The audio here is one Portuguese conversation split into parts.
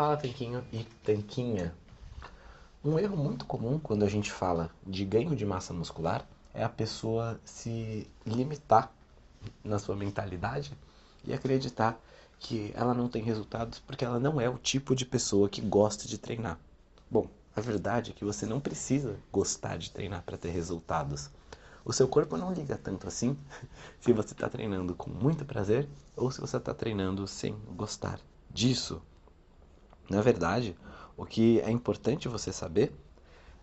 Fala Tanquinho e Tanquinha. Um erro muito comum quando a gente fala de ganho de massa muscular é a pessoa se limitar na sua mentalidade e acreditar que ela não tem resultados porque ela não é o tipo de pessoa que gosta de treinar. Bom, a verdade é que você não precisa gostar de treinar para ter resultados. O seu corpo não liga tanto assim se você está treinando com muito prazer ou se você está treinando sem gostar disso. Na verdade, o que é importante você saber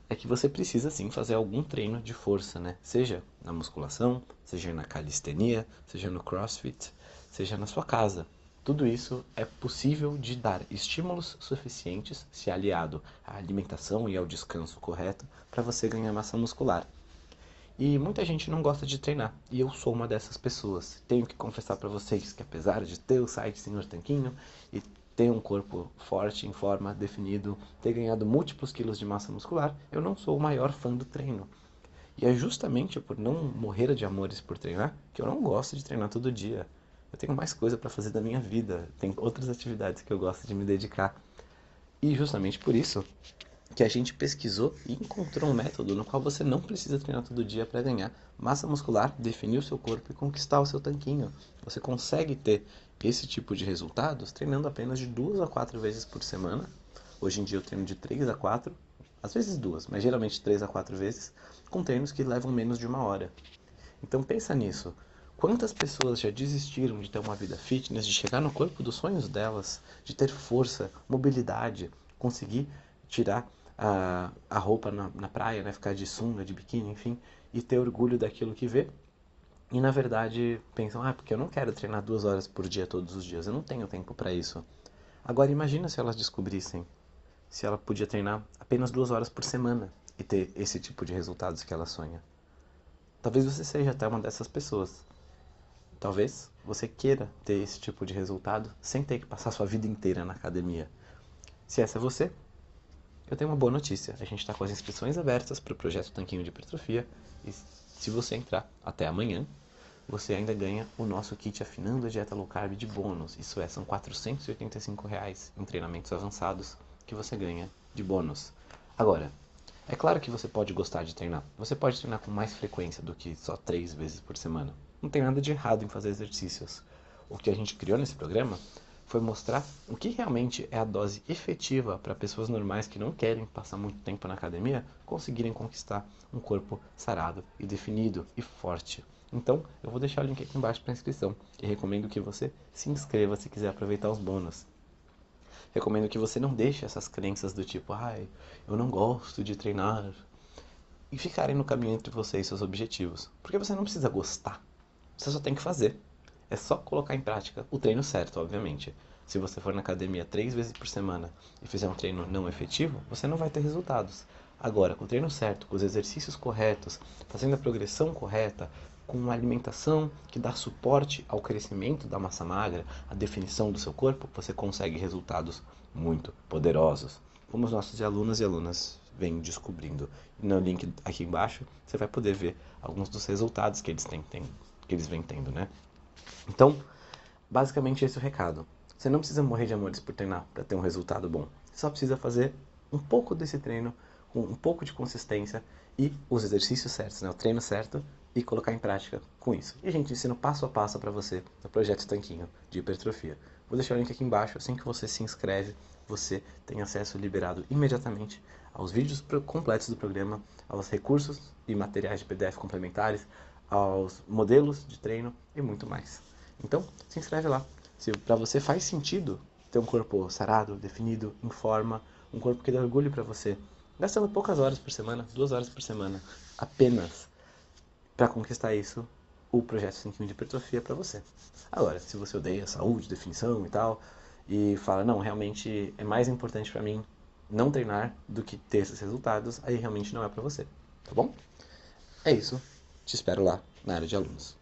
é que você precisa sim fazer algum treino de força, né? Seja na musculação, seja na calistenia, seja no crossfit, seja na sua casa. Tudo isso é possível de dar estímulos suficientes, se aliado à alimentação e ao descanso correto, para você ganhar massa muscular. E muita gente não gosta de treinar, e eu sou uma dessas pessoas. Tenho que confessar para vocês que apesar de ter o site Senhor Tanquinho e ter um corpo forte, em forma, definido, ter ganhado múltiplos quilos de massa muscular, eu não sou o maior fã do treino. E é justamente por não morrer de amores por treinar que eu não gosto de treinar todo dia. Eu tenho mais coisa para fazer da minha vida, tem outras atividades que eu gosto de me dedicar. E justamente por isso que a gente pesquisou e encontrou um método no qual você não precisa treinar todo dia para ganhar massa muscular, definir o seu corpo e conquistar o seu tanquinho. Você consegue ter esse tipo de resultados treinando apenas de duas a quatro vezes por semana. Hoje em dia eu treino de três a quatro, às vezes duas, mas geralmente três a quatro vezes, com treinos que levam menos de uma hora. Então pensa nisso. Quantas pessoas já desistiram de ter uma vida fitness, de chegar no corpo dos sonhos delas, de ter força, mobilidade, conseguir tirar a, a roupa na, na praia, né, ficar de sunga, de biquíni, enfim, e ter orgulho daquilo que vê, e na verdade pensam, ah, porque eu não quero treinar duas horas por dia todos os dias, eu não tenho tempo para isso. Agora imagina se elas descobrissem se ela podia treinar apenas duas horas por semana e ter esse tipo de resultados que ela sonha. Talvez você seja até uma dessas pessoas. Talvez você queira ter esse tipo de resultado sem ter que passar sua vida inteira na academia. Se essa é você, eu tenho uma boa notícia. A gente está com as inscrições abertas para o projeto Tanquinho de Hipertrofia e se você entrar até amanhã, você ainda ganha o nosso kit Afinando a Dieta Low Carb de bônus. Isso é, são 485 reais em treinamentos avançados que você ganha de bônus. Agora, é claro que você pode gostar de treinar. Você pode treinar com mais frequência do que só três vezes por semana. Não tem nada de errado em fazer exercícios. O que a gente criou nesse programa foi mostrar o que realmente é a dose efetiva para pessoas normais que não querem passar muito tempo na academia conseguirem conquistar um corpo sarado e definido e forte. Então, eu vou deixar o link aqui embaixo para inscrição e recomendo que você se inscreva se quiser aproveitar os bônus. Recomendo que você não deixe essas crenças do tipo, ai, eu não gosto de treinar, e ficarem no caminho entre você e seus objetivos. Porque você não precisa gostar, você só tem que fazer. É só colocar em prática o treino certo, obviamente. Se você for na academia três vezes por semana e fizer um treino não efetivo, você não vai ter resultados. Agora, com o treino certo, com os exercícios corretos, fazendo a progressão correta, com uma alimentação que dá suporte ao crescimento da massa magra, à definição do seu corpo, você consegue resultados muito poderosos. Como os nossos alunos e alunas vêm descobrindo. No link aqui embaixo, você vai poder ver alguns dos resultados que eles têm, que eles vêm tendo, né? Então, basicamente esse é o recado. Você não precisa morrer de amores por treinar para ter um resultado bom. Você só precisa fazer um pouco desse treino, com um pouco de consistência e os exercícios certos, né? o treino certo e colocar em prática com isso. E a gente ensina passo a passo para você no projeto Tanquinho de hipertrofia. Vou deixar o link aqui embaixo, assim que você se inscreve, você tem acesso liberado imediatamente aos vídeos completos do programa, aos recursos e materiais de PDF complementares, aos modelos de treino e muito mais. Então, se inscreve lá. Se para você faz sentido ter um corpo sarado, definido, em forma, um corpo que dá orgulho para você, gastando poucas horas por semana, duas horas por semana, apenas para conquistar isso, o projeto 5 de hipertrofia é para você. Agora, se você odeia saúde, definição e tal, e fala, não, realmente é mais importante para mim não treinar do que ter esses resultados, aí realmente não é para você, tá bom? É isso. Te espero lá na área de alunos.